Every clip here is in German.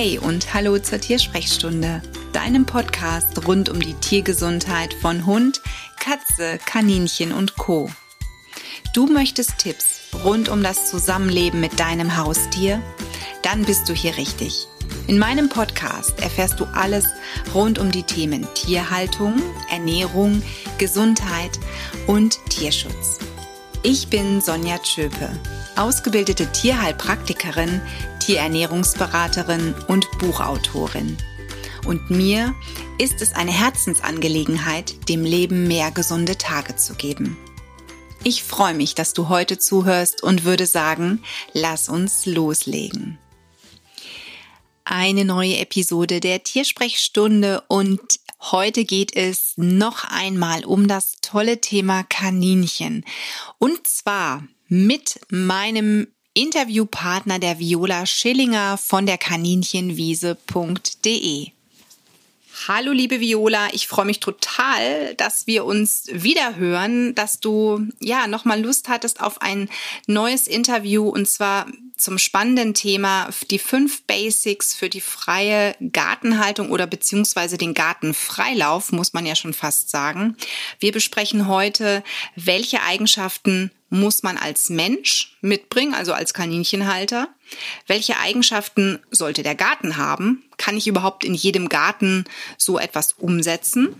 Hey und hallo zur Tiersprechstunde, deinem Podcast rund um die Tiergesundheit von Hund, Katze, Kaninchen und Co. Du möchtest Tipps rund um das Zusammenleben mit deinem Haustier? Dann bist du hier richtig. In meinem Podcast erfährst du alles rund um die Themen Tierhaltung, Ernährung, Gesundheit und Tierschutz. Ich bin Sonja Tschöpe, ausgebildete Tierheilpraktikerin, Tierernährungsberaterin und Buchautorin. Und mir ist es eine Herzensangelegenheit, dem Leben mehr gesunde Tage zu geben. Ich freue mich, dass du heute zuhörst und würde sagen, lass uns loslegen. Eine neue Episode der Tiersprechstunde und heute geht es noch einmal um das tolle Thema Kaninchen. Und zwar mit meinem Interviewpartner der Viola Schillinger von der Kaninchenwiese.de. Hallo liebe Viola, ich freue mich total, dass wir uns wieder hören, dass du ja nochmal Lust hattest auf ein neues Interview und zwar zum spannenden Thema die fünf Basics für die freie Gartenhaltung oder beziehungsweise den Gartenfreilauf, muss man ja schon fast sagen. Wir besprechen heute, welche Eigenschaften muss man als Mensch mitbringen, also als Kaninchenhalter? Welche Eigenschaften sollte der Garten haben? Kann ich überhaupt in jedem Garten so etwas umsetzen?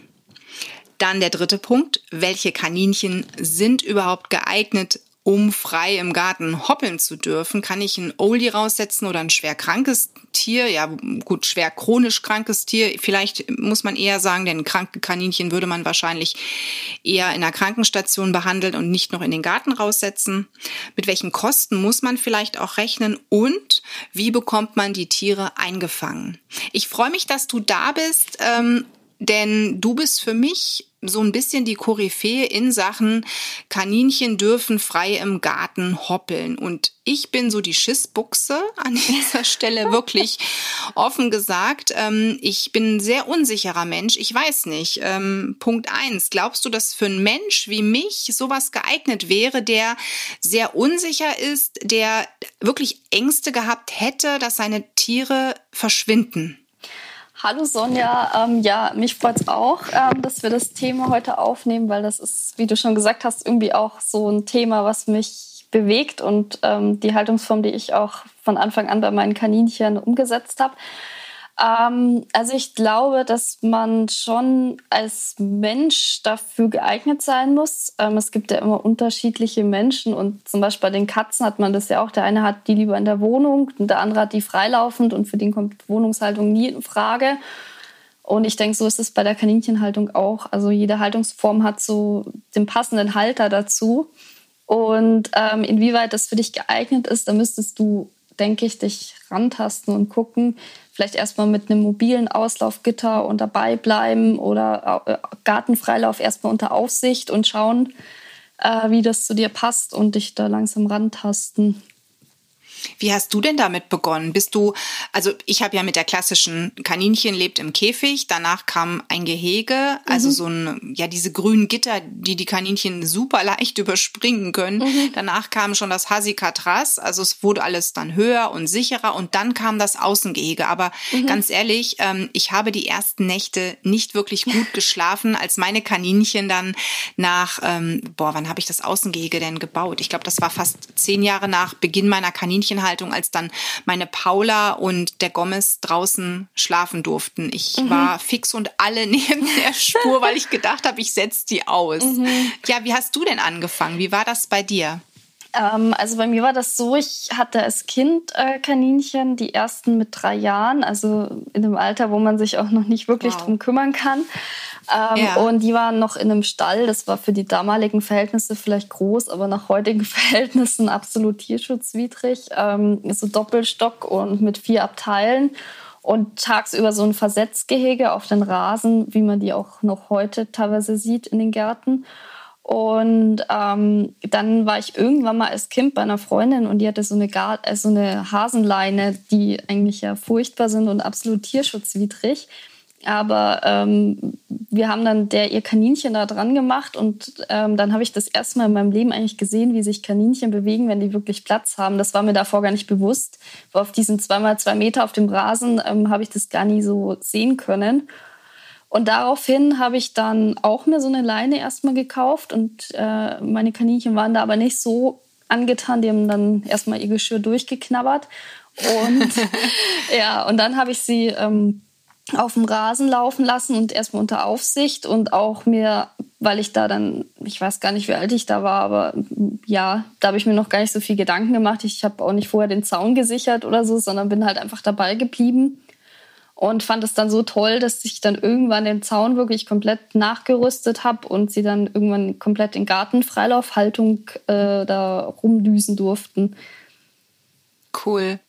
Dann der dritte Punkt, welche Kaninchen sind überhaupt geeignet, um frei im Garten hoppeln zu dürfen, kann ich ein Oldie raussetzen oder ein schwer krankes Tier, ja gut, schwer chronisch krankes Tier. Vielleicht muss man eher sagen, denn kranke Kaninchen würde man wahrscheinlich eher in der Krankenstation behandeln und nicht noch in den Garten raussetzen. Mit welchen Kosten muss man vielleicht auch rechnen und wie bekommt man die Tiere eingefangen? Ich freue mich, dass du da bist. Ähm, denn du bist für mich so ein bisschen die Koryphäe in Sachen Kaninchen dürfen frei im Garten hoppeln. Und ich bin so die Schissbuchse an dieser Stelle wirklich offen gesagt. Ähm, ich bin ein sehr unsicherer Mensch. Ich weiß nicht. Ähm, Punkt eins. Glaubst du, dass für einen Mensch wie mich sowas geeignet wäre, der sehr unsicher ist, der wirklich Ängste gehabt hätte, dass seine Tiere verschwinden? Hallo Sonja, ähm, ja, mich freut es auch, ähm, dass wir das Thema heute aufnehmen, weil das ist, wie du schon gesagt hast, irgendwie auch so ein Thema, was mich bewegt und ähm, die Haltungsform, die ich auch von Anfang an bei meinen Kaninchen umgesetzt habe. Ähm, also ich glaube, dass man schon als Mensch dafür geeignet sein muss. Ähm, es gibt ja immer unterschiedliche Menschen und zum Beispiel bei den Katzen hat man das ja auch. Der eine hat die lieber in der Wohnung und der andere hat die freilaufend und für den kommt Wohnungshaltung nie in Frage. Und ich denke, so ist es bei der Kaninchenhaltung auch. Also jede Haltungsform hat so den passenden Halter dazu. Und ähm, inwieweit das für dich geeignet ist, da müsstest du, denke ich, dich rantasten und gucken, vielleicht erstmal mit einem mobilen Auslaufgitter und dabei bleiben oder äh, Gartenfreilauf erstmal unter Aufsicht und schauen, äh, wie das zu dir passt und dich da langsam rantasten. Wie hast du denn damit begonnen? Bist du, also ich habe ja mit der klassischen Kaninchen lebt im Käfig, danach kam ein Gehege, also mhm. so ein, ja, diese grünen Gitter, die die Kaninchen super leicht überspringen können. Mhm. Danach kam schon das Hasikatras, also es wurde alles dann höher und sicherer und dann kam das Außengehege. Aber mhm. ganz ehrlich, ähm, ich habe die ersten Nächte nicht wirklich gut geschlafen, als meine Kaninchen dann nach, ähm, boah, wann habe ich das Außengehege denn gebaut? Ich glaube, das war fast zehn Jahre nach Beginn meiner Kaninchen Hähnchenhaltung, als dann meine Paula und der Gomez draußen schlafen durften. Ich mhm. war fix und alle neben der Spur, weil ich gedacht habe, ich setze die aus. Mhm. Ja, wie hast du denn angefangen? Wie war das bei dir? Ähm, also bei mir war das so, ich hatte als Kind äh, Kaninchen, die ersten mit drei Jahren, also in dem Alter, wo man sich auch noch nicht wirklich wow. drum kümmern kann. Ähm, ja. Und die waren noch in einem Stall. Das war für die damaligen Verhältnisse vielleicht groß, aber nach heutigen Verhältnissen absolut tierschutzwidrig. Ähm, so Doppelstock und mit vier Abteilen. Und tagsüber so ein Versetzgehege auf den Rasen, wie man die auch noch heute teilweise sieht in den Gärten. Und ähm, dann war ich irgendwann mal als Kind bei einer Freundin und die hatte so eine, Gar äh, so eine Hasenleine, die eigentlich ja furchtbar sind und absolut tierschutzwidrig. Aber ähm, wir haben dann der ihr Kaninchen da dran gemacht und ähm, dann habe ich das erste Mal in meinem Leben eigentlich gesehen, wie sich Kaninchen bewegen, wenn die wirklich Platz haben. Das war mir davor gar nicht bewusst. Auf diesen zweimal zwei Meter auf dem Rasen ähm, habe ich das gar nie so sehen können. Und daraufhin habe ich dann auch mir so eine Leine erstmal gekauft und äh, meine Kaninchen waren da aber nicht so angetan. Die haben dann erstmal ihr Geschirr durchgeknabbert. Und ja, und dann habe ich sie ähm, auf dem Rasen laufen lassen und erstmal unter Aufsicht und auch mir, weil ich da dann, ich weiß gar nicht, wie alt ich da war, aber ja, da habe ich mir noch gar nicht so viel Gedanken gemacht. Ich habe auch nicht vorher den Zaun gesichert oder so, sondern bin halt einfach dabei geblieben und fand es dann so toll, dass ich dann irgendwann den Zaun wirklich komplett nachgerüstet habe und sie dann irgendwann komplett in Gartenfreilaufhaltung äh, da rumdüsen durften. Cool.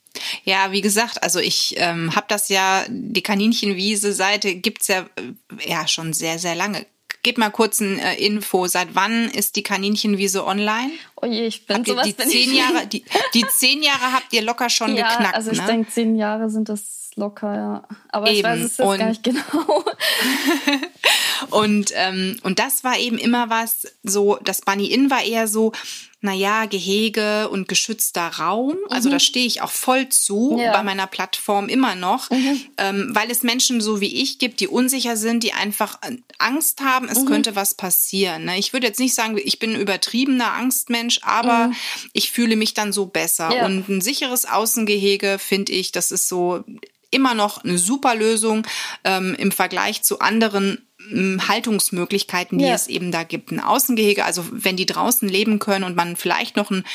Ja, wie gesagt, also ich ähm, habe das ja, die Kaninchenwiese-Seite gibt's ja, äh, ja schon sehr, sehr lange. Gib mal kurz ein äh, Info. Seit wann ist die Kaninchenwiese online? Oh je, ich bin habt sowas die zehn Jahre, die, die zehn Jahre habt ihr locker schon ja, geknackt. Also ich ne? denke, zehn Jahre sind das locker, ja. Aber Eben. ich weiß es jetzt und, gar nicht genau. und, ähm, und das war eben immer was, so, das Bunny Inn war eher so, naja, Gehege und geschützter Raum. Also mhm. da stehe ich auch voll zu ja. bei meiner Plattform immer noch, mhm. ähm, weil es Menschen so wie ich gibt, die unsicher sind, die einfach äh, Angst haben, es mhm. könnte was passieren. Ne? Ich würde jetzt nicht sagen, ich bin ein übertriebener Angstmensch, aber mhm. ich fühle mich dann so besser. Ja. Und ein sicheres Außengehege, finde ich, das ist so immer noch eine super Lösung ähm, im Vergleich zu anderen Haltungsmöglichkeiten, die ja. es eben da gibt. Ein Außengehege, also wenn die draußen leben können und man vielleicht noch ein,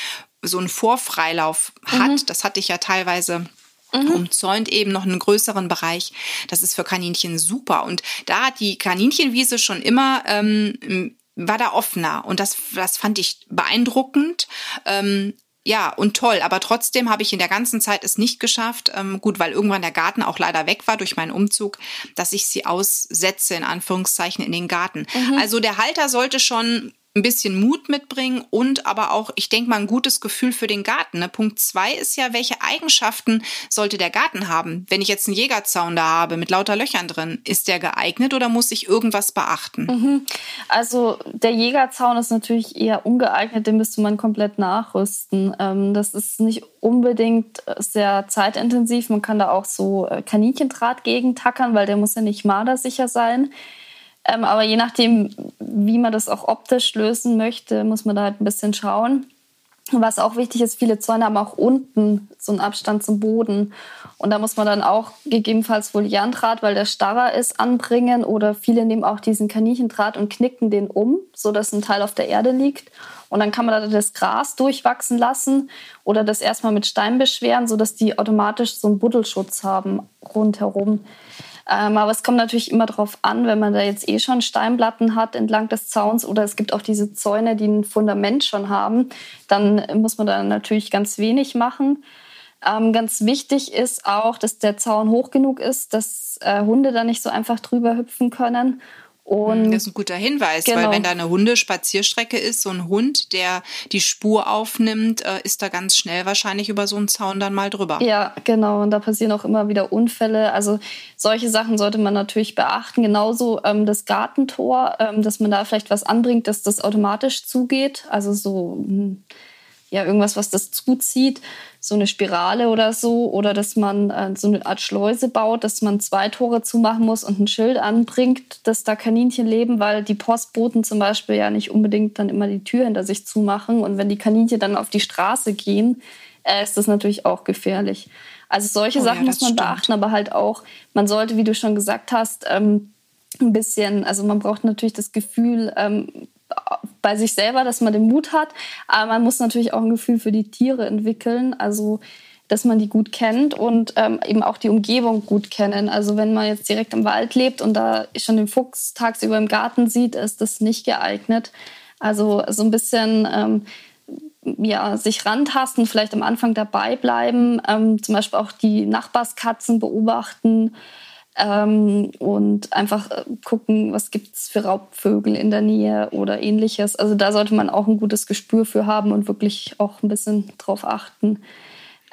so einen Vorfreilauf hat, mhm. das hatte ich ja teilweise mhm. umzäunt eben noch einen größeren Bereich. Das ist für Kaninchen super. Und da hat die Kaninchenwiese schon immer ähm, war da offener und das, das fand ich beeindruckend. Ähm, ja, und toll. Aber trotzdem habe ich in der ganzen Zeit es nicht geschafft, ähm, gut, weil irgendwann der Garten auch leider weg war durch meinen Umzug, dass ich sie aussetze, in Anführungszeichen, in den Garten. Mhm. Also der Halter sollte schon ein bisschen Mut mitbringen und aber auch, ich denke mal, ein gutes Gefühl für den Garten. Ne? Punkt zwei ist ja, welche Eigenschaften sollte der Garten haben? Wenn ich jetzt einen Jägerzaun da habe mit lauter Löchern drin, ist der geeignet oder muss ich irgendwas beachten? Mhm. Also der Jägerzaun ist natürlich eher ungeeignet, den müsste man komplett nachrüsten. Ähm, das ist nicht unbedingt sehr zeitintensiv. Man kann da auch so äh, Kaninchendraht gegen tackern, weil der muss ja nicht mardersicher sein. Ähm, aber je nachdem, wie man das auch optisch lösen möchte, muss man da halt ein bisschen schauen. Was auch wichtig ist, viele Zäune haben auch unten so einen Abstand zum Boden. Und da muss man dann auch gegebenenfalls Foliandraht, weil der starrer ist, anbringen. Oder viele nehmen auch diesen Kaninchendraht und knicken den um, sodass ein Teil auf der Erde liegt. Und dann kann man da das Gras durchwachsen lassen oder das erstmal mit Stein beschweren, sodass die automatisch so einen Buddelschutz haben rundherum. Ähm, aber es kommt natürlich immer darauf an, wenn man da jetzt eh schon Steinplatten hat entlang des Zauns oder es gibt auch diese Zäune, die ein Fundament schon haben, dann muss man da natürlich ganz wenig machen. Ähm, ganz wichtig ist auch, dass der Zaun hoch genug ist, dass äh, Hunde da nicht so einfach drüber hüpfen können und das ist ein guter Hinweis, genau. weil wenn da eine Hundespazierstrecke ist, so ein Hund, der die Spur aufnimmt, äh, ist da ganz schnell wahrscheinlich über so einen Zaun dann mal drüber. Ja, genau. Und da passieren auch immer wieder Unfälle. Also solche Sachen sollte man natürlich beachten. Genauso ähm, das Gartentor, ähm, dass man da vielleicht was anbringt, dass das automatisch zugeht. Also so hm, ja irgendwas, was das zuzieht so eine Spirale oder so oder dass man äh, so eine Art Schleuse baut, dass man zwei Tore zumachen muss und ein Schild anbringt, dass da Kaninchen leben, weil die Postboten zum Beispiel ja nicht unbedingt dann immer die Tür hinter sich zumachen und wenn die Kaninchen dann auf die Straße gehen, äh, ist das natürlich auch gefährlich. Also solche oh, Sachen ja, muss man stimmt. beachten, aber halt auch, man sollte, wie du schon gesagt hast, ähm, ein bisschen, also man braucht natürlich das Gefühl, ähm, bei sich selber, dass man den Mut hat. Aber man muss natürlich auch ein Gefühl für die Tiere entwickeln. Also dass man die gut kennt und ähm, eben auch die Umgebung gut kennen. Also wenn man jetzt direkt im Wald lebt und da schon den Fuchs tagsüber im Garten sieht, ist das nicht geeignet. Also so ein bisschen ähm, ja, sich rantasten, vielleicht am Anfang dabei bleiben, ähm, zum Beispiel auch die Nachbarskatzen beobachten ähm, und einfach äh, gucken, was gibt es für Raubvögel in der Nähe oder ähnliches. Also da sollte man auch ein gutes Gespür für haben und wirklich auch ein bisschen drauf achten.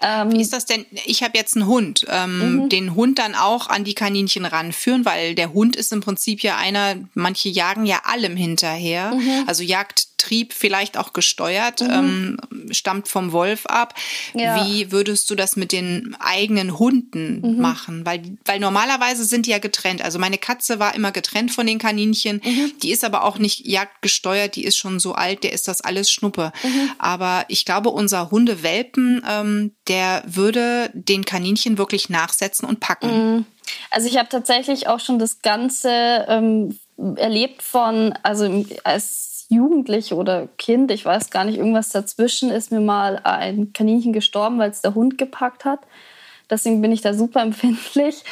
Ähm, Wie ist das denn? Ich habe jetzt einen Hund. Ähm, mhm. Den Hund dann auch an die Kaninchen ranführen, weil der Hund ist im Prinzip ja einer, manche jagen ja allem hinterher. Mhm. Also jagt Trieb vielleicht auch gesteuert, mhm. ähm, stammt vom Wolf ab. Ja. Wie würdest du das mit den eigenen Hunden mhm. machen? Weil, weil normalerweise sind die ja getrennt. Also meine Katze war immer getrennt von den Kaninchen. Mhm. Die ist aber auch nicht jagdgesteuert. Die ist schon so alt, der ist das alles Schnuppe. Mhm. Aber ich glaube, unser Hundewelpen, ähm, der würde den Kaninchen wirklich nachsetzen und packen. Mhm. Also ich habe tatsächlich auch schon das Ganze ähm, erlebt von, also als Jugendliche oder Kind, ich weiß gar nicht, irgendwas dazwischen, ist mir mal ein Kaninchen gestorben, weil es der Hund gepackt hat. Deswegen bin ich da super empfindlich.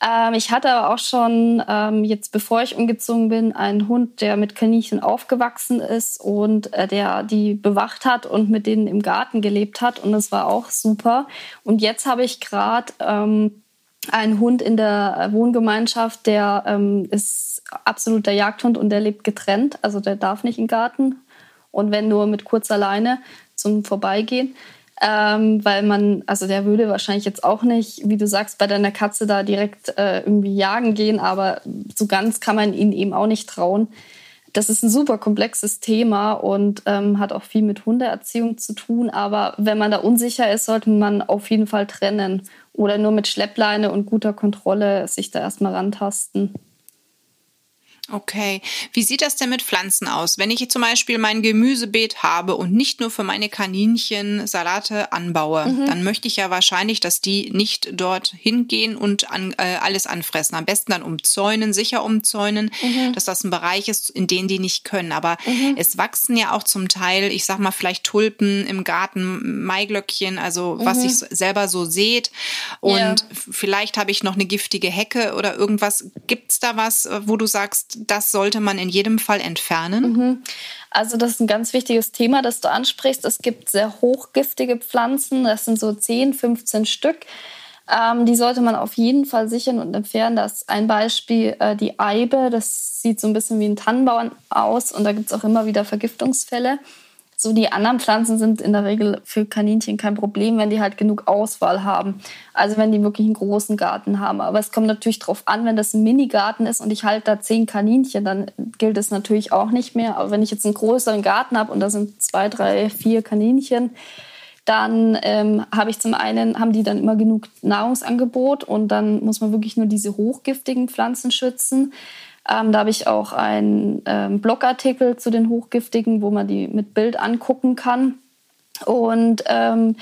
Ähm, ich hatte aber auch schon, ähm, jetzt bevor ich umgezogen bin, einen Hund, der mit Kaninchen aufgewachsen ist und äh, der die bewacht hat und mit denen im Garten gelebt hat. Und das war auch super. Und jetzt habe ich gerade ähm, einen Hund in der Wohngemeinschaft, der ähm, ist absoluter Jagdhund und der lebt getrennt. Also der darf nicht den Garten und wenn nur mit kurzer Leine zum Vorbeigehen. Ähm, weil man, also der würde wahrscheinlich jetzt auch nicht, wie du sagst, bei deiner Katze da direkt äh, irgendwie jagen gehen, aber so ganz kann man ihn eben auch nicht trauen. Das ist ein super komplexes Thema und ähm, hat auch viel mit Hundeerziehung zu tun. Aber wenn man da unsicher ist, sollte man auf jeden Fall trennen oder nur mit Schleppleine und guter Kontrolle sich da erstmal rantasten. Okay. Wie sieht das denn mit Pflanzen aus? Wenn ich zum Beispiel mein Gemüsebeet habe und nicht nur für meine Kaninchen Salate anbaue, mhm. dann möchte ich ja wahrscheinlich, dass die nicht dort hingehen und an, äh, alles anfressen. Am besten dann umzäunen, sicher umzäunen, mhm. dass das ein Bereich ist, in den die nicht können. Aber mhm. es wachsen ja auch zum Teil, ich sag mal, vielleicht Tulpen im Garten, Maiglöckchen, also was sich mhm. selber so seht. Und ja. vielleicht habe ich noch eine giftige Hecke oder irgendwas. Gibt's da was, wo du sagst, das sollte man in jedem Fall entfernen? Mhm. Also das ist ein ganz wichtiges Thema, das du ansprichst. Es gibt sehr hochgiftige Pflanzen, das sind so 10, 15 Stück. Ähm, die sollte man auf jeden Fall sichern und entfernen. Das ist ein Beispiel äh, die Eibe, das sieht so ein bisschen wie ein Tannenbaum aus und da gibt es auch immer wieder Vergiftungsfälle. So die anderen Pflanzen sind in der Regel für Kaninchen kein Problem, wenn die halt genug Auswahl haben. Also wenn die wirklich einen großen Garten haben. Aber es kommt natürlich darauf an, wenn das ein Minigarten ist und ich halte da zehn Kaninchen, dann gilt es natürlich auch nicht mehr. Aber wenn ich jetzt einen größeren Garten habe und da sind zwei, drei, vier Kaninchen, dann ähm, habe ich zum einen, haben die dann immer genug Nahrungsangebot und dann muss man wirklich nur diese hochgiftigen Pflanzen schützen. Ähm, da habe ich auch einen ähm, Blogartikel zu den Hochgiftigen, wo man die mit Bild angucken kann. Und ähm,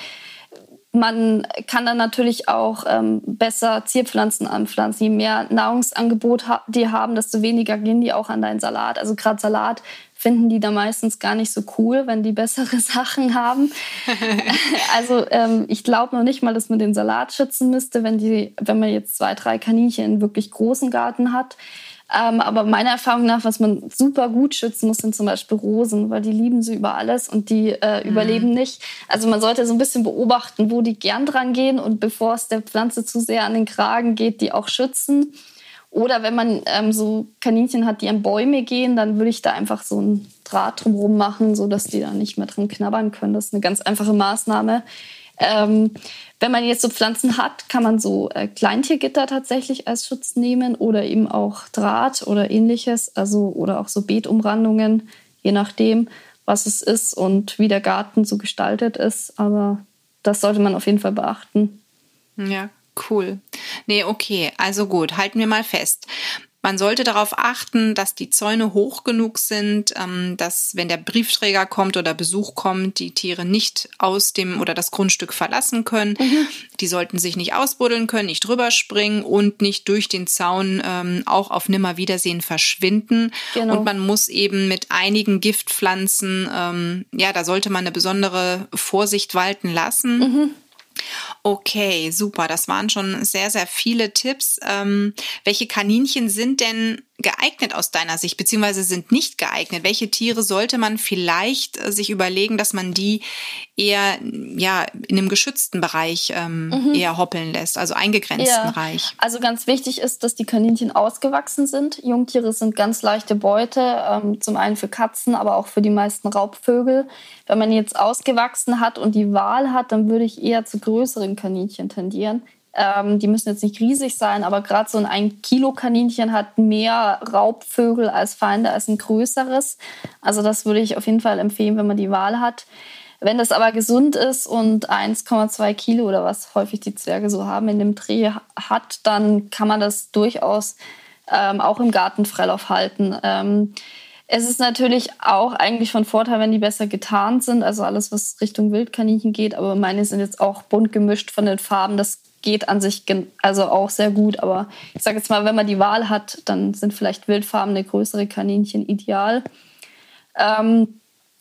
man kann dann natürlich auch ähm, besser Zierpflanzen anpflanzen. Je mehr Nahrungsangebot ha die haben, desto weniger gehen die auch an deinen Salat. Also gerade Salat finden die da meistens gar nicht so cool, wenn die bessere Sachen haben. also ähm, ich glaube noch nicht mal, dass man den Salat schützen müsste, wenn, die, wenn man jetzt zwei, drei Kaninchen in wirklich großen Garten hat. Ähm, aber meiner Erfahrung nach, was man super gut schützen muss, sind zum Beispiel Rosen, weil die lieben sie über alles und die äh, mhm. überleben nicht. Also man sollte so ein bisschen beobachten, wo die gern dran gehen und bevor es der Pflanze zu sehr an den Kragen geht, die auch schützen. Oder wenn man ähm, so Kaninchen hat, die an Bäume gehen, dann würde ich da einfach so ein Draht drumherum machen, sodass die da nicht mehr dran knabbern können. Das ist eine ganz einfache Maßnahme. Ähm, wenn man jetzt so Pflanzen hat, kann man so äh, Kleintiergitter tatsächlich als Schutz nehmen oder eben auch Draht oder ähnliches, also oder auch so Beetumrandungen, je nachdem, was es ist und wie der Garten so gestaltet ist. Aber das sollte man auf jeden Fall beachten. Ja, cool. Nee, okay, also gut, halten wir mal fest. Man sollte darauf achten, dass die Zäune hoch genug sind, ähm, dass wenn der Briefträger kommt oder Besuch kommt, die Tiere nicht aus dem oder das Grundstück verlassen können. Mhm. Die sollten sich nicht ausbuddeln können, nicht drüber springen und nicht durch den Zaun ähm, auch auf Nimmerwiedersehen verschwinden. Genau. Und man muss eben mit einigen Giftpflanzen, ähm, ja, da sollte man eine besondere Vorsicht walten lassen. Mhm. Okay, super. Das waren schon sehr, sehr viele Tipps. Ähm, welche Kaninchen sind denn geeignet aus deiner Sicht, beziehungsweise sind nicht geeignet? Welche Tiere sollte man vielleicht äh, sich überlegen, dass man die eher ja in einem geschützten Bereich ähm, mhm. eher hoppeln lässt, also eingegrenzten ja. Bereich? Also ganz wichtig ist, dass die Kaninchen ausgewachsen sind. Jungtiere sind ganz leichte Beute, ähm, zum einen für Katzen, aber auch für die meisten Raubvögel. Wenn man jetzt ausgewachsen hat und die Wahl hat, dann würde ich eher zu größeren Kaninchen tendieren. Ähm, die müssen jetzt nicht riesig sein, aber gerade so ein 1 Kilo Kaninchen hat mehr Raubvögel als Feinde als ein größeres. Also das würde ich auf jeden Fall empfehlen, wenn man die Wahl hat. Wenn das aber gesund ist und 1,2 Kilo oder was häufig die Zwerge so haben in dem Dreh hat, dann kann man das durchaus ähm, auch im Garten Freilauf halten. Ähm, es ist natürlich auch eigentlich von Vorteil, wenn die besser getarnt sind, also alles, was Richtung Wildkaninchen geht. Aber meine sind jetzt auch bunt gemischt von den Farben. Das geht an sich also auch sehr gut. Aber ich sage jetzt mal, wenn man die Wahl hat, dann sind vielleicht wildfarbene größere Kaninchen ideal. Ähm,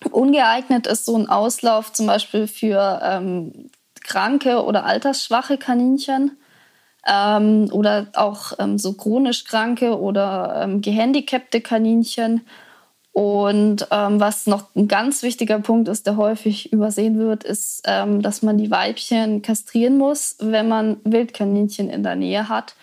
ungeeignet ist so ein Auslauf zum Beispiel für ähm, kranke oder altersschwache Kaninchen ähm, oder auch ähm, so chronisch kranke oder ähm, gehandicapte Kaninchen und ähm, was noch ein ganz wichtiger Punkt ist, der häufig übersehen wird, ist, ähm, dass man die Weibchen kastrieren muss, wenn man Wildkaninchen in der Nähe hat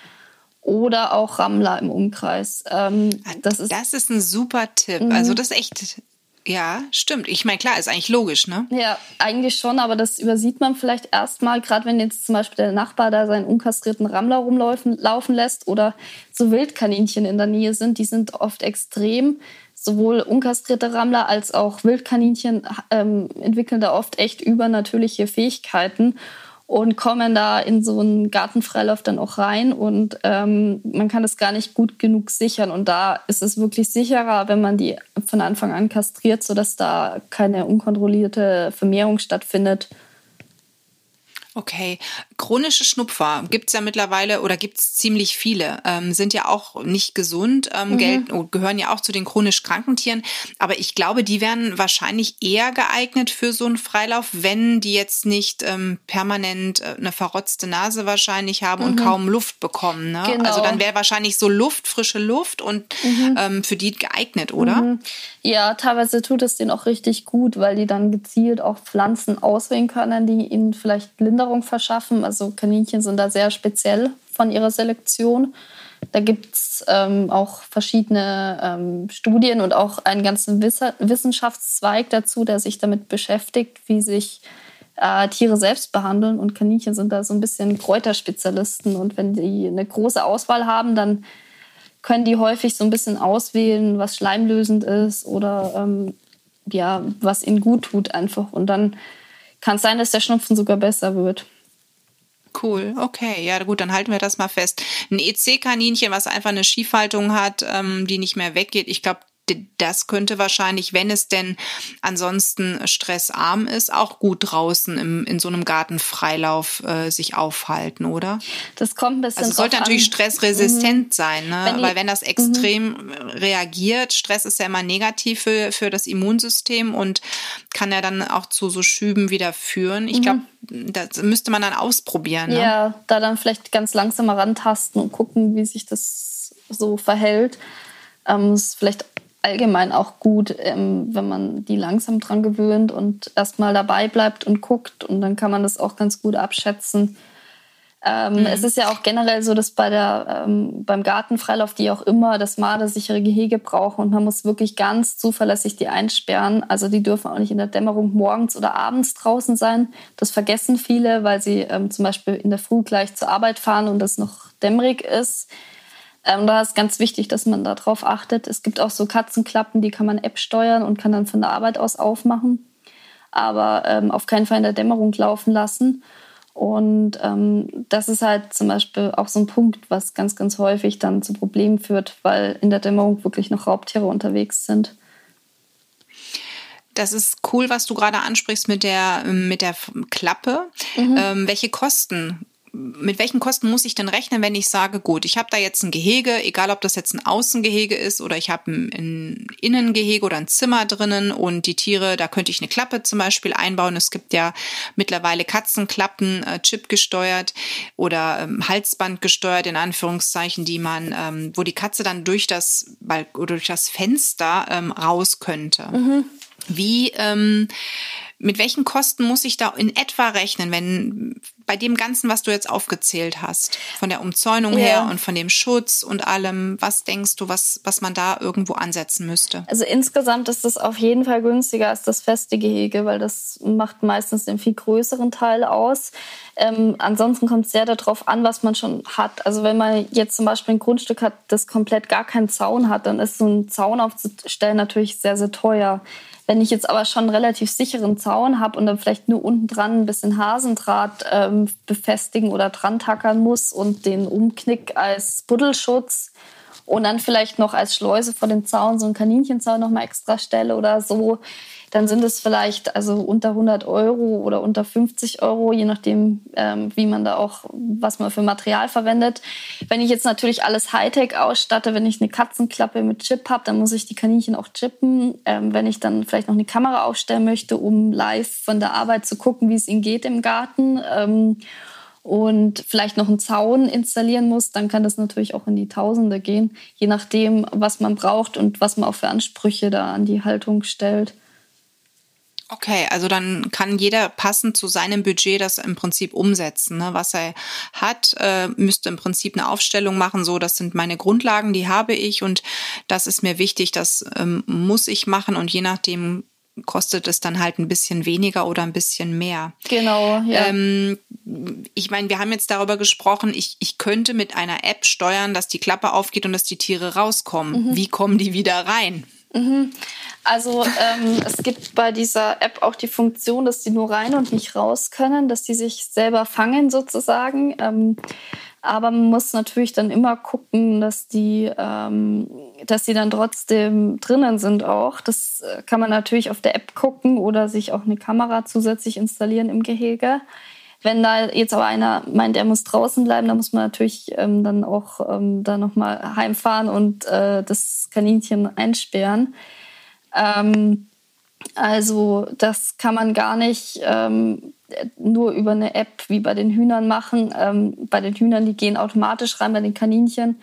oder auch Rammler im Umkreis. Ähm, das, ist, das ist ein super Tipp. Mhm. Also das ist echt, ja, stimmt. Ich meine, klar, ist eigentlich logisch, ne? Ja, eigentlich schon, aber das übersieht man vielleicht erstmal, gerade wenn jetzt zum Beispiel der Nachbar da seinen unkastrierten Rammler rumlaufen laufen lässt oder so Wildkaninchen in der Nähe sind, die sind oft extrem sowohl unkastrierte Rammler als auch Wildkaninchen ähm, entwickeln da oft echt übernatürliche Fähigkeiten und kommen da in so einen Gartenfreilauf dann auch rein und ähm, man kann das gar nicht gut genug sichern. Und da ist es wirklich sicherer, wenn man die von Anfang an kastriert, sodass da keine unkontrollierte Vermehrung stattfindet Okay, chronische Schnupfer gibt's ja mittlerweile oder gibt's ziemlich viele, ähm, sind ja auch nicht gesund, ähm, mhm. gelten, oh, gehören ja auch zu den chronisch kranken Tieren. Aber ich glaube, die wären wahrscheinlich eher geeignet für so einen Freilauf, wenn die jetzt nicht ähm, permanent äh, eine verrotzte Nase wahrscheinlich haben mhm. und kaum Luft bekommen. Ne? Genau. Also dann wäre wahrscheinlich so Luft, frische Luft und mhm. ähm, für die geeignet, oder? Mhm. Ja, teilweise tut es denen auch richtig gut, weil die dann gezielt auch Pflanzen auswählen können, die ihnen vielleicht Linderung verschaffen. Also Kaninchen sind da sehr speziell von ihrer Selektion. Da gibt es ähm, auch verschiedene ähm, Studien und auch einen ganzen Wissenschaftszweig dazu, der sich damit beschäftigt, wie sich äh, Tiere selbst behandeln. Und Kaninchen sind da so ein bisschen Kräuterspezialisten. Und wenn die eine große Auswahl haben, dann können die häufig so ein bisschen auswählen, was schleimlösend ist oder ähm, ja, was ihnen gut tut einfach. Und dann kann es sein, dass der Schnupfen sogar besser wird. Cool, okay, ja gut, dann halten wir das mal fest. Ein EC-Kaninchen, was einfach eine Schiefhaltung hat, ähm, die nicht mehr weggeht. Ich glaube, das könnte wahrscheinlich, wenn es denn ansonsten stressarm ist, auch gut draußen im, in so einem Gartenfreilauf äh, sich aufhalten, oder? Das kommt ein bisschen. Also es sollte natürlich an. stressresistent mhm. sein, ne? Wenn weil wenn das extrem mhm. reagiert, Stress ist ja immer negativ für, für das Immunsystem und kann ja dann auch zu so Schüben wieder führen. Ich mhm. glaube, das müsste man dann ausprobieren. Ne? Ja, da dann vielleicht ganz langsam rantasten und gucken, wie sich das so verhält. Ähm, ist vielleicht allgemein auch gut, ähm, wenn man die langsam dran gewöhnt und erstmal dabei bleibt und guckt und dann kann man das auch ganz gut abschätzen. Ähm, mhm. Es ist ja auch generell so, dass bei der, ähm, beim Gartenfreilauf die auch immer das mardersichere Gehege brauchen und man muss wirklich ganz zuverlässig die einsperren. Also die dürfen auch nicht in der Dämmerung morgens oder abends draußen sein. Das vergessen viele, weil sie ähm, zum Beispiel in der Früh gleich zur Arbeit fahren und es noch dämmerig ist. Ähm, da ist ganz wichtig, dass man darauf achtet. Es gibt auch so Katzenklappen, die kann man App steuern und kann dann von der Arbeit aus aufmachen. Aber ähm, auf keinen Fall in der Dämmerung laufen lassen. Und ähm, das ist halt zum Beispiel auch so ein Punkt, was ganz, ganz häufig dann zu Problemen führt, weil in der Dämmerung wirklich noch Raubtiere unterwegs sind. Das ist cool, was du gerade ansprichst mit der, mit der Klappe. Mhm. Ähm, welche Kosten mit welchen Kosten muss ich denn rechnen, wenn ich sage, gut, ich habe da jetzt ein Gehege, egal ob das jetzt ein Außengehege ist oder ich habe ein, ein Innengehege oder ein Zimmer drinnen und die Tiere, da könnte ich eine Klappe zum Beispiel einbauen. Es gibt ja mittlerweile Katzenklappen, äh, Chip gesteuert oder ähm, Halsband gesteuert in Anführungszeichen, die man, ähm, wo die Katze dann durch das oder durch das Fenster ähm, raus könnte. Mhm. Wie ähm, mit welchen Kosten muss ich da in etwa rechnen, wenn bei dem Ganzen, was du jetzt aufgezählt hast, von der Umzäunung ja. her und von dem Schutz und allem, was denkst du, was, was man da irgendwo ansetzen müsste? Also insgesamt ist das auf jeden Fall günstiger als das feste Gehege, weil das macht meistens den viel größeren Teil aus. Ähm, ansonsten kommt es sehr darauf an, was man schon hat. Also wenn man jetzt zum Beispiel ein Grundstück hat, das komplett gar keinen Zaun hat, dann ist so ein Zaun aufzustellen natürlich sehr, sehr teuer. Wenn ich jetzt aber schon einen relativ sicheren Zaun habe und dann vielleicht nur unten dran ein bisschen Hasendraht ähm, befestigen oder dran tackern muss und den Umknick als Buddelschutz und dann vielleicht noch als Schleuse vor dem Zaun so einen Kaninchenzaun noch mal extra stelle oder so, dann sind es vielleicht also unter 100 Euro oder unter 50 Euro, je nachdem, ähm, wie man da auch, was man für Material verwendet. Wenn ich jetzt natürlich alles Hightech ausstatte, wenn ich eine Katzenklappe mit Chip habe, dann muss ich die Kaninchen auch chippen. Ähm, wenn ich dann vielleicht noch eine Kamera aufstellen möchte, um live von der Arbeit zu gucken, wie es ihnen geht im Garten. Ähm, und vielleicht noch einen Zaun installieren muss, dann kann das natürlich auch in die Tausende gehen, je nachdem, was man braucht und was man auch für Ansprüche da an die Haltung stellt. Okay, also dann kann jeder passend zu seinem Budget das im Prinzip umsetzen. Ne? Was er hat, äh, müsste im Prinzip eine Aufstellung machen. So, das sind meine Grundlagen, die habe ich und das ist mir wichtig, das ähm, muss ich machen und je nachdem kostet es dann halt ein bisschen weniger oder ein bisschen mehr. Genau, ja. Ähm, ich meine, wir haben jetzt darüber gesprochen, ich, ich könnte mit einer App steuern, dass die Klappe aufgeht und dass die Tiere rauskommen. Mhm. Wie kommen die wieder rein? Mhm. Also ähm, es gibt bei dieser App auch die Funktion, dass die nur rein und nicht raus können, dass die sich selber fangen sozusagen. Ähm, aber man muss natürlich dann immer gucken, dass die, ähm, dass die dann trotzdem drinnen sind auch. Das äh, kann man natürlich auf der App gucken oder sich auch eine Kamera zusätzlich installieren im Gehege. Wenn da jetzt aber einer meint, er muss draußen bleiben, dann muss man natürlich ähm, dann auch ähm, da nochmal heimfahren und äh, das Kaninchen einsperren. Ähm, also das kann man gar nicht ähm, nur über eine App wie bei den Hühnern machen. Ähm, bei den Hühnern, die gehen automatisch rein, bei den Kaninchen.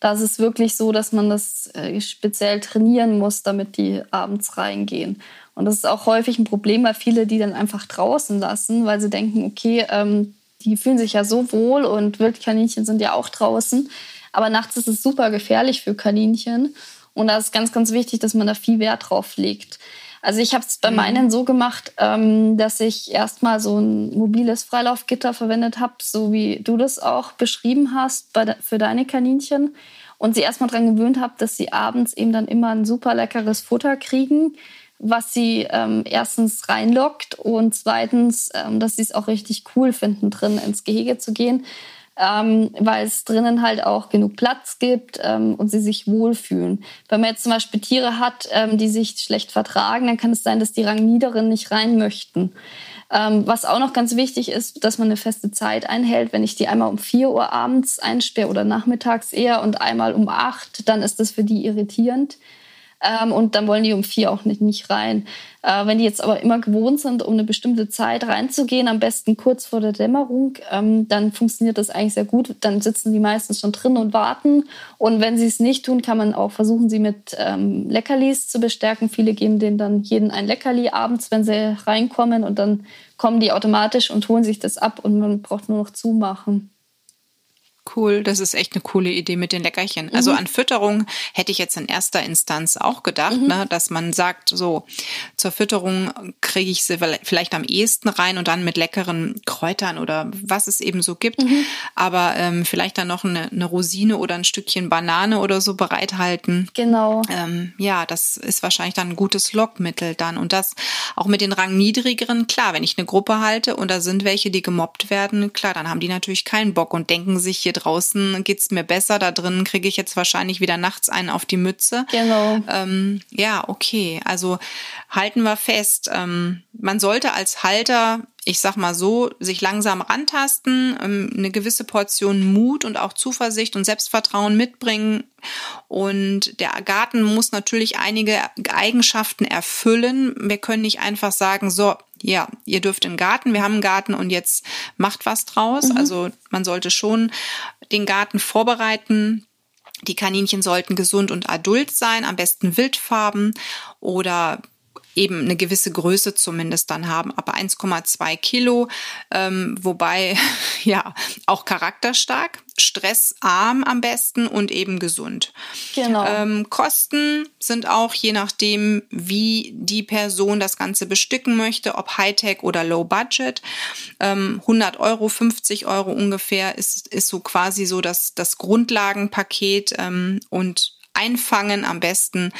Da ist es wirklich so, dass man das äh, speziell trainieren muss, damit die abends reingehen. Und das ist auch häufig ein Problem, weil viele die dann einfach draußen lassen, weil sie denken, okay, ähm, die fühlen sich ja so wohl und Wildkaninchen sind ja auch draußen. Aber nachts ist es super gefährlich für Kaninchen. Und da ist ganz, ganz wichtig, dass man da viel Wert drauf legt. Also ich habe es bei mhm. meinen so gemacht, ähm, dass ich erstmal so ein mobiles Freilaufgitter verwendet habe, so wie du das auch beschrieben hast de für deine Kaninchen. Und sie erstmal daran gewöhnt habe, dass sie abends eben dann immer ein super leckeres Futter kriegen, was sie ähm, erstens reinlockt und zweitens, ähm, dass sie es auch richtig cool finden, drin ins Gehege zu gehen ähm, weil es drinnen halt auch genug Platz gibt ähm, und sie sich wohlfühlen. Wenn man jetzt zum Beispiel Tiere hat, ähm, die sich schlecht vertragen, dann kann es sein, dass die Rangniederen nicht rein möchten. Ähm, was auch noch ganz wichtig ist, dass man eine feste Zeit einhält. Wenn ich die einmal um 4 Uhr abends einsperre oder nachmittags eher und einmal um 8, dann ist das für die irritierend. Ähm, und dann wollen die um vier auch nicht, nicht rein. Äh, wenn die jetzt aber immer gewohnt sind, um eine bestimmte Zeit reinzugehen, am besten kurz vor der Dämmerung, ähm, dann funktioniert das eigentlich sehr gut. Dann sitzen die meistens schon drin und warten. Und wenn sie es nicht tun, kann man auch versuchen, sie mit ähm, Leckerlis zu bestärken. Viele geben denen dann jeden ein Leckerli abends, wenn sie reinkommen. Und dann kommen die automatisch und holen sich das ab und man braucht nur noch zumachen. Cool, das ist echt eine coole Idee mit den Leckerchen. Also mhm. an Fütterung hätte ich jetzt in erster Instanz auch gedacht, mhm. ne, dass man sagt, so zur Fütterung kriege ich sie vielleicht am ehesten rein und dann mit leckeren Kräutern oder was es eben so gibt. Mhm. Aber ähm, vielleicht dann noch eine, eine, Rosine oder ein Stückchen Banane oder so bereithalten. Genau. Ähm, ja, das ist wahrscheinlich dann ein gutes Lockmittel dann. Und das auch mit den rangniedrigeren, klar, wenn ich eine Gruppe halte und da sind welche, die gemobbt werden, klar, dann haben die natürlich keinen Bock und denken sich hier draußen geht's mir besser, da drin kriege ich jetzt wahrscheinlich wieder nachts einen auf die Mütze. Genau. Ähm, ja, okay. Also halten wir fest, ähm, man sollte als Halter ich sag mal so, sich langsam rantasten, ähm, eine gewisse Portion Mut und auch Zuversicht und Selbstvertrauen mitbringen. Und der Garten muss natürlich einige Eigenschaften erfüllen. Wir können nicht einfach sagen, so, ja, ihr dürft in den Garten, wir haben einen Garten und jetzt macht was draus. Mhm. Also man sollte schon den Garten vorbereiten. Die Kaninchen sollten gesund und adult sein, am besten Wildfarben oder eben eine gewisse Größe zumindest dann haben, aber 1,2 Kilo, ähm, wobei ja auch charakterstark, stressarm am besten und eben gesund. Genau. Ähm, Kosten sind auch je nachdem, wie die Person das Ganze bestücken möchte, ob Hightech oder Low Budget. Ähm, 100 Euro, 50 Euro ungefähr ist, ist so quasi so das, das Grundlagenpaket ähm, und einfangen, am besten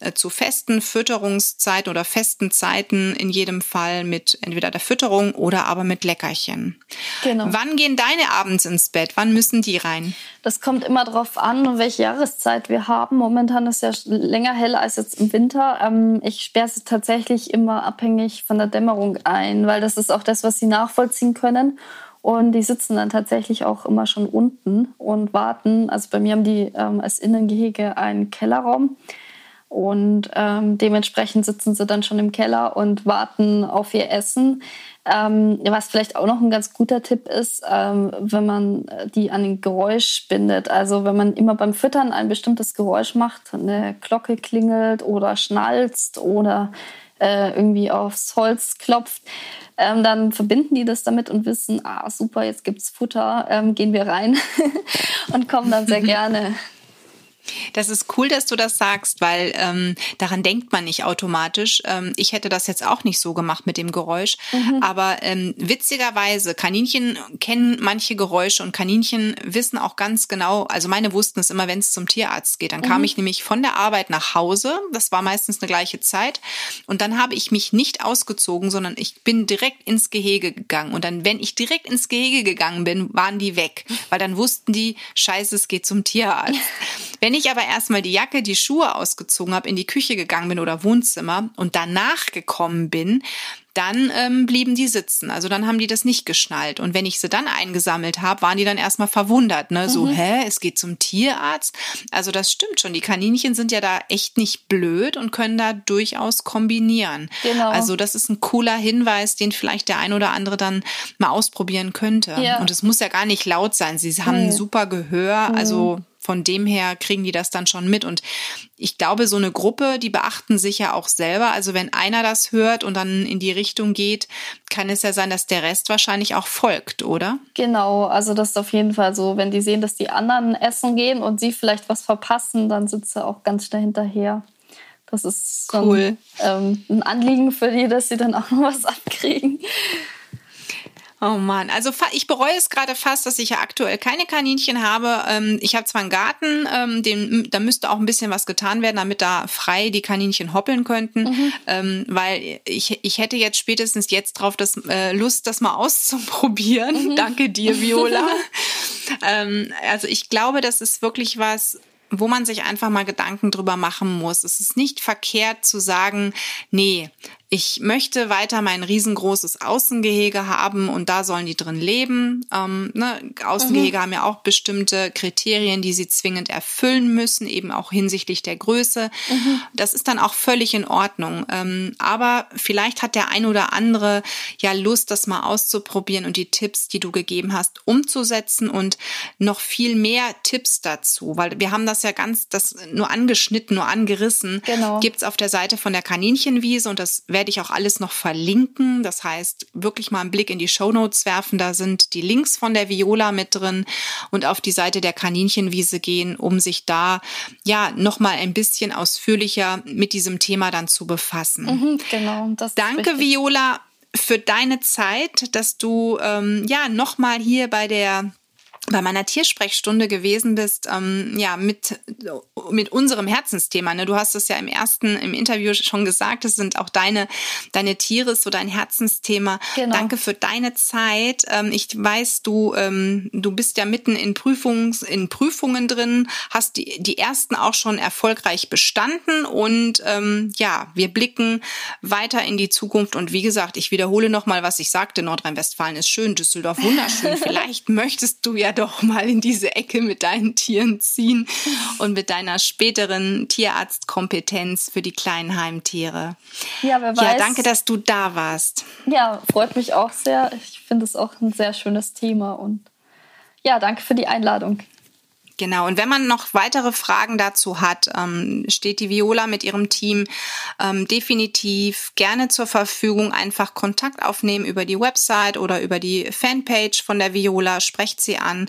äh, zu festen Fütterungszeiten oder festen Zeiten in jedem Fall mit entweder der Fütterung oder aber mit Leckerchen. Genau. Wann gehen deine abends ins Bett? Wann müssen die rein? Das kommt immer darauf an, welche Jahreszeit wir haben. Momentan ist ja länger hell als jetzt im Winter. Ähm, ich sperre sie tatsächlich immer abhängig von der Dämmerung ein, weil das ist auch das, was sie nachvollziehen können. Und die sitzen dann tatsächlich auch immer schon unten und warten. Also bei mir haben die ähm, als Innengehege einen Kellerraum. Und ähm, dementsprechend sitzen sie dann schon im Keller und warten auf ihr Essen. Ähm, was vielleicht auch noch ein ganz guter Tipp ist, ähm, wenn man die an ein Geräusch bindet. Also wenn man immer beim Füttern ein bestimmtes Geräusch macht, eine Glocke klingelt oder schnalzt oder äh, irgendwie aufs Holz klopft, ähm, dann verbinden die das damit und wissen, ah super, jetzt gibt's Futter, ähm, gehen wir rein und kommen dann sehr gerne. Das ist cool, dass du das sagst, weil ähm, daran denkt man nicht automatisch. Ähm, ich hätte das jetzt auch nicht so gemacht mit dem Geräusch. Mhm. Aber ähm, witzigerweise, Kaninchen kennen manche Geräusche und Kaninchen wissen auch ganz genau, also meine wussten es immer, wenn es zum Tierarzt geht. Dann mhm. kam ich nämlich von der Arbeit nach Hause. Das war meistens eine gleiche Zeit. Und dann habe ich mich nicht ausgezogen, sondern ich bin direkt ins Gehege gegangen. Und dann, wenn ich direkt ins Gehege gegangen bin, waren die weg. Weil dann wussten die, scheiße, es geht zum Tierarzt. Wenn ich aber erstmal die Jacke, die Schuhe ausgezogen habe, in die Küche gegangen bin oder Wohnzimmer und danach gekommen bin, dann ähm, blieben die sitzen. Also dann haben die das nicht geschnallt. Und wenn ich sie dann eingesammelt habe, waren die dann erstmal verwundert. Ne? So, mhm. hä, es geht zum Tierarzt. Also das stimmt schon. Die Kaninchen sind ja da echt nicht blöd und können da durchaus kombinieren. Genau. Also das ist ein cooler Hinweis, den vielleicht der ein oder andere dann mal ausprobieren könnte. Ja. Und es muss ja gar nicht laut sein. Sie haben nee. ein super Gehör. Mhm. Also von dem her kriegen die das dann schon mit. Und ich glaube, so eine Gruppe, die beachten sich ja auch selber. Also wenn einer das hört und dann in die Richtung geht, kann es ja sein, dass der Rest wahrscheinlich auch folgt, oder? Genau, also das ist auf jeden Fall so. Wenn die sehen, dass die anderen essen gehen und sie vielleicht was verpassen, dann sind sie auch ganz schnell hinterher. Das ist cool. ähm, ein Anliegen für die, dass sie dann auch noch was abkriegen. Oh Mann, also ich bereue es gerade fast, dass ich ja aktuell keine Kaninchen habe. Ähm, ich habe zwar einen Garten, ähm, den, da müsste auch ein bisschen was getan werden, damit da frei die Kaninchen hoppeln könnten, mhm. Ähm, weil ich, ich hätte jetzt spätestens jetzt drauf das, äh, Lust, das mal auszuprobieren. Mhm. Danke dir, Viola. also ich glaube, das ist wirklich was, wo man sich einfach mal Gedanken drüber machen muss. Es ist nicht verkehrt zu sagen, nee, ich möchte weiter mein riesengroßes Außengehege haben und da sollen die drin leben. Ähm, ne? Außengehege mhm. haben ja auch bestimmte Kriterien, die sie zwingend erfüllen müssen, eben auch hinsichtlich der Größe. Mhm. Das ist dann auch völlig in Ordnung. Ähm, aber vielleicht hat der ein oder andere ja Lust, das mal auszuprobieren und die Tipps, die du gegeben hast, umzusetzen und noch viel mehr Tipps dazu, weil wir haben das ja ganz, das nur angeschnitten, nur angerissen. Genau. Gibt's auf der Seite von der Kaninchenwiese und das werde ich auch alles noch verlinken. Das heißt, wirklich mal einen Blick in die Show Notes werfen. Da sind die Links von der Viola mit drin und auf die Seite der Kaninchenwiese gehen, um sich da ja noch mal ein bisschen ausführlicher mit diesem Thema dann zu befassen. Mhm, genau. Danke, Viola, für deine Zeit, dass du ähm, ja noch mal hier bei der bei meiner Tiersprechstunde gewesen bist, ähm, ja, mit, mit unserem Herzensthema. Ne? Du hast es ja im ersten, im Interview schon gesagt, es sind auch deine, deine Tiere, so dein Herzensthema. Genau. Danke für deine Zeit. Ähm, ich weiß, du, ähm, du bist ja mitten in Prüfungs, in Prüfungen drin, hast die, die ersten auch schon erfolgreich bestanden und ähm, ja, wir blicken weiter in die Zukunft und wie gesagt, ich wiederhole nochmal, was ich sagte, Nordrhein-Westfalen ist schön, Düsseldorf wunderschön. Vielleicht möchtest du ja doch mal in diese Ecke mit deinen Tieren ziehen und mit deiner späteren Tierarztkompetenz für die kleinen Heimtiere. Ja, wer weiß. Ja, danke, dass du da warst. Ja, freut mich auch sehr. Ich finde es auch ein sehr schönes Thema und ja, danke für die Einladung. Genau, und wenn man noch weitere Fragen dazu hat, ähm, steht die Viola mit ihrem Team ähm, definitiv gerne zur Verfügung. Einfach Kontakt aufnehmen über die Website oder über die Fanpage von der Viola, sprecht sie an.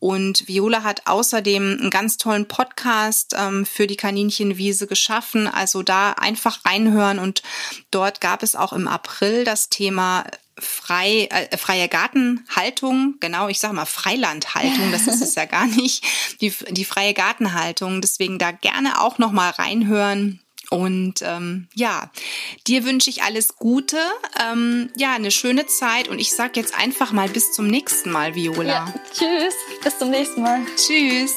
Und Viola hat außerdem einen ganz tollen Podcast ähm, für die Kaninchenwiese geschaffen. Also da einfach reinhören und dort gab es auch im April das Thema frei, äh, freie Gartenhaltung, genau, ich sage mal Freilandhaltung, das ist es ja gar nicht, die, die freie Gartenhaltung. Deswegen da gerne auch noch mal reinhören. Und ähm, ja, dir wünsche ich alles Gute, ähm, ja, eine schöne Zeit und ich sag jetzt einfach mal bis zum nächsten Mal, Viola. Ja, tschüss, bis zum nächsten Mal. Tschüss.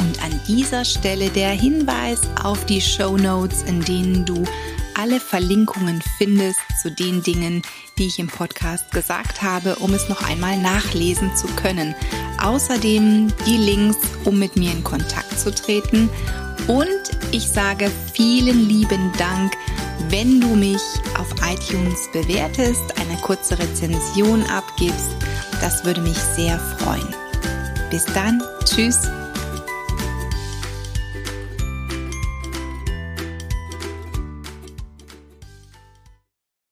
Und an dieser Stelle der Hinweis auf die Show Notes, in denen du alle Verlinkungen findest zu den Dingen, die ich im Podcast gesagt habe, um es noch einmal nachlesen zu können. Außerdem die Links, um mit mir in Kontakt zu treten. Und ich sage vielen lieben Dank, wenn du mich auf iTunes bewertest, eine kurze Rezension abgibst. Das würde mich sehr freuen. Bis dann, tschüss